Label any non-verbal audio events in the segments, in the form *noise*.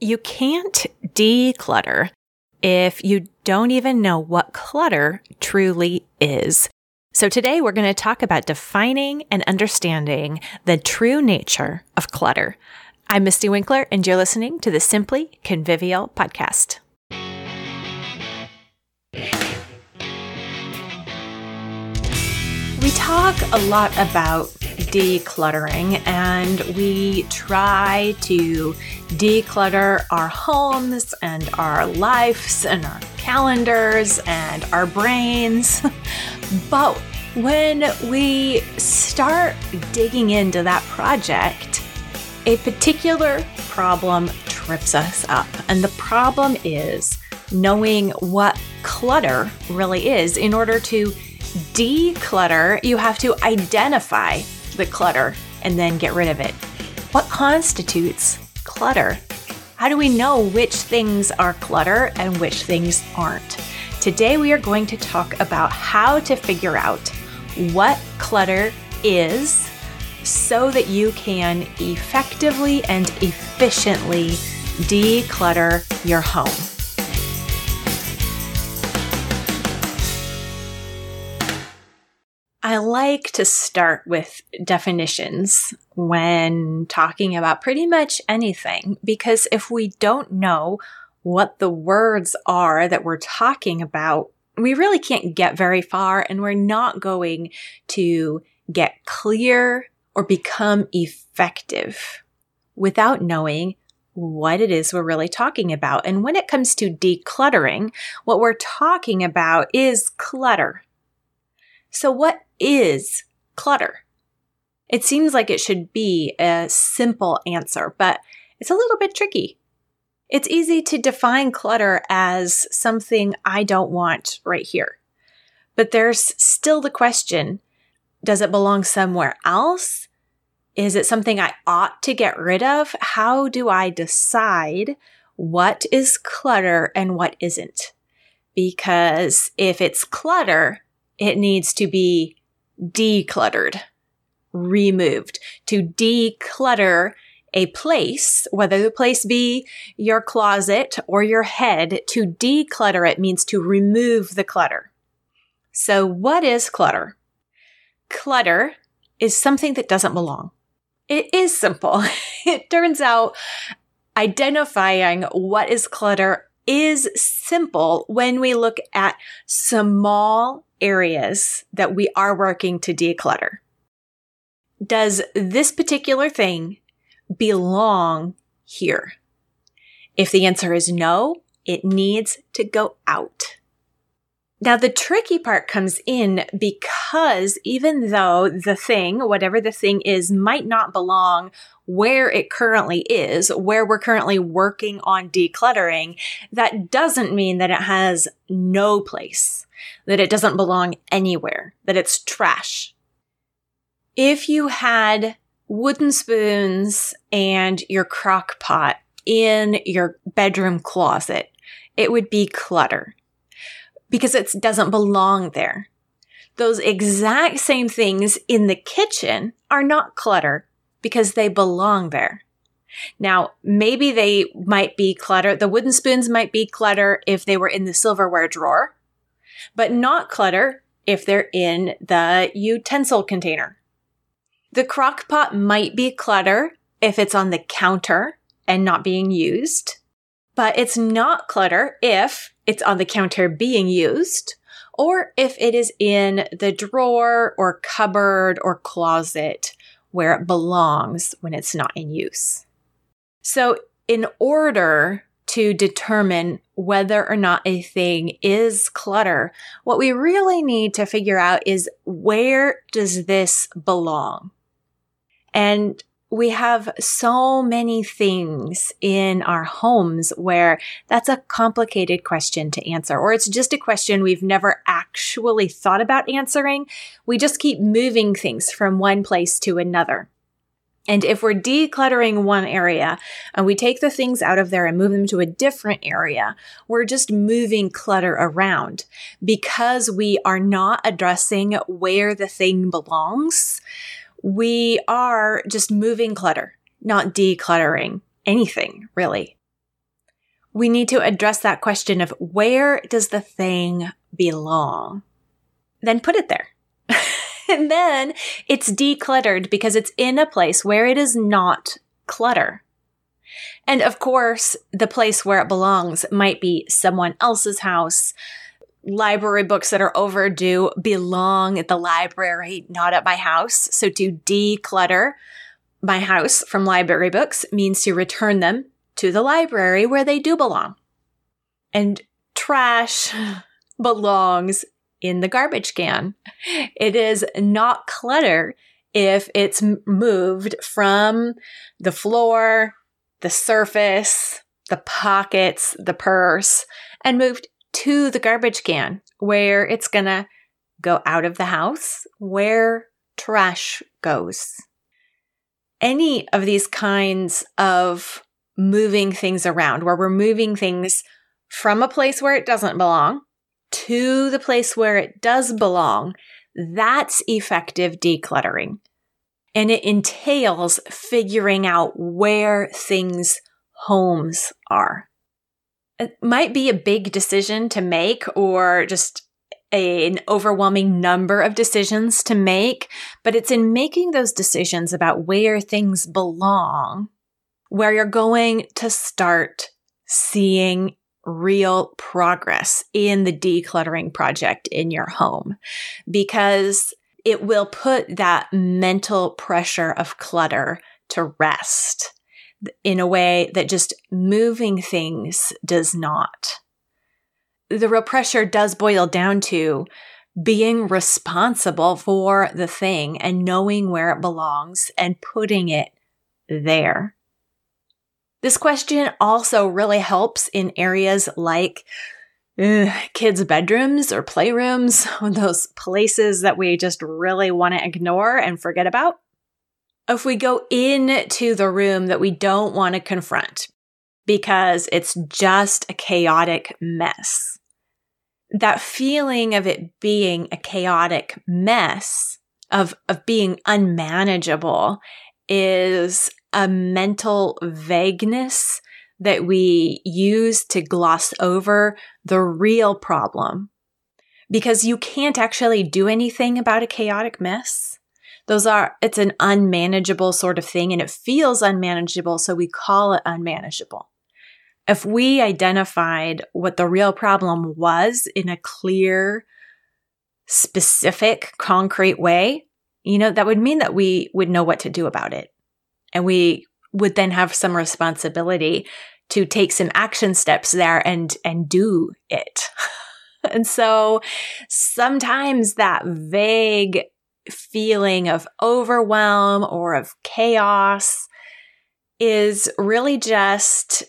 You can't declutter if you don't even know what clutter truly is. So today we're going to talk about defining and understanding the true nature of clutter. I'm Mystie Winckler, and you're listening to the Simply Convivial podcast. We talk a lot about decluttering and we try to declutter our homes and our lives and our calendars and our brains. *laughs* but when we start digging into that project, a particular problem trips us up. And the problem is knowing what clutter really is in order to declutter, you have to identify the clutter and then get rid of it. What constitutes clutter? How do we know which things are clutter and which things aren't? Today, we are going to talk about how to figure out what clutter is so that you can effectively and efficiently declutter your home. I like to start with definitions when talking about pretty much anything because if we don't know what the words are that we're talking about, we really can't get very far and we're not going to get clear or become effective without knowing what it is we're really talking about. And when it comes to decluttering, what we're talking about is clutter. So what is clutter? It seems like it should be a simple answer, but it's a little bit tricky. It's easy to define clutter as something I don't want right here. But there's still the question does it belong somewhere else? Is it something I ought to get rid of? How do I decide what is clutter and what isn't? Because if it's clutter, it needs to be decluttered, removed. To declutter a place, whether the place be your closet or your head, to declutter it means to remove the clutter. So what is clutter? Clutter is something that doesn't belong. It is simple. *laughs* it turns out identifying what is clutter is simple when we look at small areas that we are working to declutter. Does this particular thing belong here? If the answer is no, it needs to go out. Now, the tricky part comes in because even though the thing, whatever the thing is, might not belong where it currently is, where we're currently working on decluttering, that doesn't mean that it has no place, that it doesn't belong anywhere, that it's trash. If you had wooden spoons and your crock pot in your bedroom closet, it would be clutter because it doesn't belong there. Those exact same things in the kitchen are not clutter because they belong there. Now, maybe they might be clutter. The wooden spoons might be clutter if they were in the silverware drawer, but not clutter if they're in the utensil container. The crock pot might be clutter if it's on the counter and not being used, but it's not clutter if it's on the counter being used, or if it is in the drawer or cupboard or closet where it belongs when it's not in use. So, in order to determine whether or not a thing is clutter, what we really need to figure out is where does this belong? And we have so many things in our homes where that's a complicated question to answer, or it's just a question we've never actually thought about answering. We just keep moving things from one place to another. And if we're decluttering one area and we take the things out of there and move them to a different area, we're just moving clutter around because we are not addressing where the thing belongs we are just moving clutter, not decluttering anything really. we need to address that question of where does the thing belong? Then put it there. *laughs* and then it's decluttered because it's in a place where it is not clutter. And of course, the place where it belongs might be someone else's house. Library books that are overdue belong at the library, not at my house. So to declutter my house from library books means to return them to the library where they do belong. And trash *laughs* belongs in the garbage can. It is not clutter if it's moved from the floor, the surface, the pockets, the purse, and moved to the garbage can where it's gonna go out of the house where trash goes. Any of these kinds of moving things around, where we're moving things from a place where it doesn't belong to the place where it does belong, that's effective decluttering. And it entails figuring out where things' homes are. It might be a big decision to make or just a, an overwhelming number of decisions to make, but it's in making those decisions about where things belong where you're going to start seeing real progress in the decluttering project in your home because it will put that mental pressure of clutter to rest in a way that just moving things does not. The real pressure does boil down to being responsible for the thing and knowing where it belongs and putting it there. This question also really helps in areas like uh, kids' bedrooms or playrooms, *laughs* those places that we just really want to ignore and forget about. If we go into the room that we don't want to confront because it's just a chaotic mess, that feeling of it being a chaotic mess, of, of being unmanageable, is a mental vagueness that we use to gloss over the real problem. Because you can't actually do anything about a chaotic mess. Those are, it's an unmanageable sort of thing and it feels unmanageable, so we call it unmanageable. If we identified what the real problem was in a clear, specific, concrete way, you know, that would mean that we would know what to do about it. And we would then have some responsibility to take some action steps there and, and do it. *laughs* and so sometimes that vague feeling of overwhelm or of chaos is really just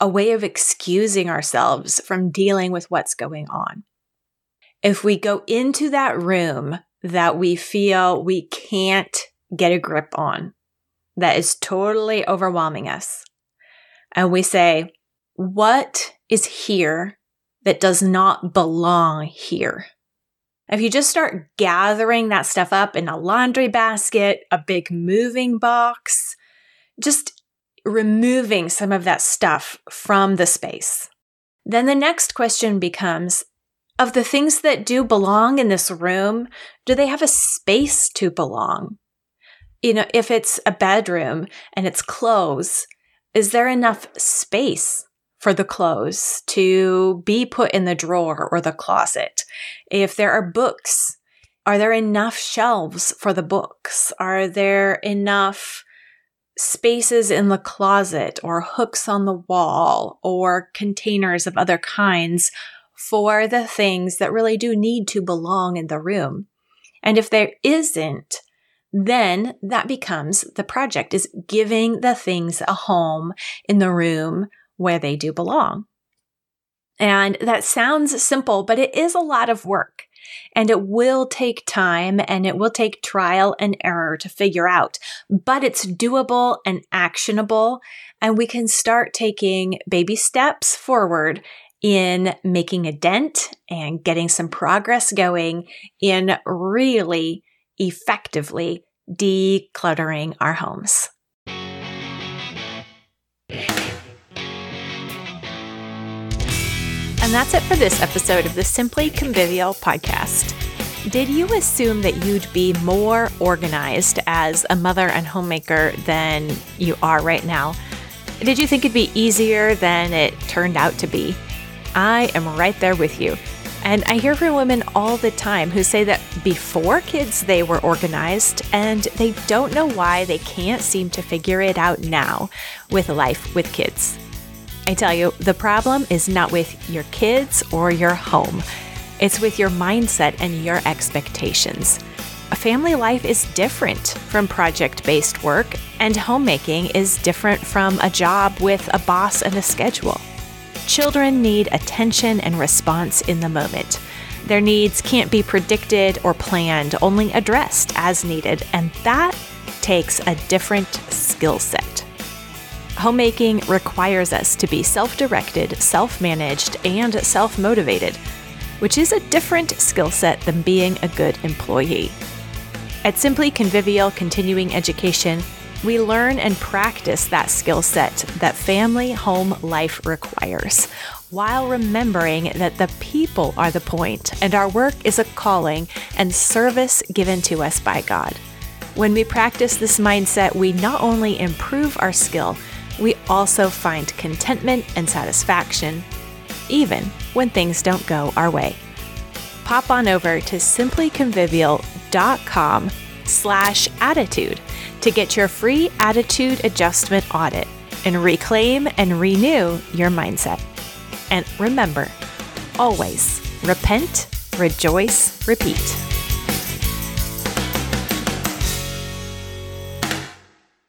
a way of excusing ourselves from dealing with what's going on. If we go into that room that we feel we can't get a grip on, that is totally overwhelming us. And we say, what is here that does not belong here? If you just start gathering that stuff up in a laundry basket, a big moving box, just removing some of that stuff from the space. Then the next question becomes of the things that do belong in this room, do they have a space to belong? You know, if it's a bedroom and it's clothes, is there enough space for the clothes to be put in the drawer or the closet? If there are books, are there enough shelves for the books? Are there enough spaces in the closet or hooks on the wall or containers of other kinds for the things that really do need to belong in the room? And if there isn't, then that becomes the project is giving the things a home in the room where they do belong. And that sounds simple, but it is a lot of work and it will take time and it will take trial and error to figure out, but it's doable and actionable. And we can start taking baby steps forward in making a dent and getting some progress going in really effectively decluttering our homes. And that's it for this episode of the Simply Convivial podcast. Did you assume that you'd be more organized as a mother and homemaker than you are right now? Did you think it'd be easier than it turned out to be? I am right there with you. And I hear from women all the time who say that before kids they were organized and they don't know why they can't seem to figure it out now with life with kids. I tell you, the problem is not with your kids or your home. It's with your mindset and your expectations. A family life is different from project based work, and homemaking is different from a job with a boss and a schedule. Children need attention and response in the moment. Their needs can't be predicted or planned, only addressed as needed, and that takes a different skill set. Homemaking requires us to be self directed, self managed, and self motivated, which is a different skill set than being a good employee. At Simply Convivial Continuing Education, we learn and practice that skill set that family home life requires, while remembering that the people are the point and our work is a calling and service given to us by God. When we practice this mindset, we not only improve our skill, we also find contentment and satisfaction, even when things don't go our way. Pop on over to simplyconvivial.com slash attitude to get your free attitude adjustment audit and reclaim and renew your mindset. And remember, always repent, rejoice, repeat.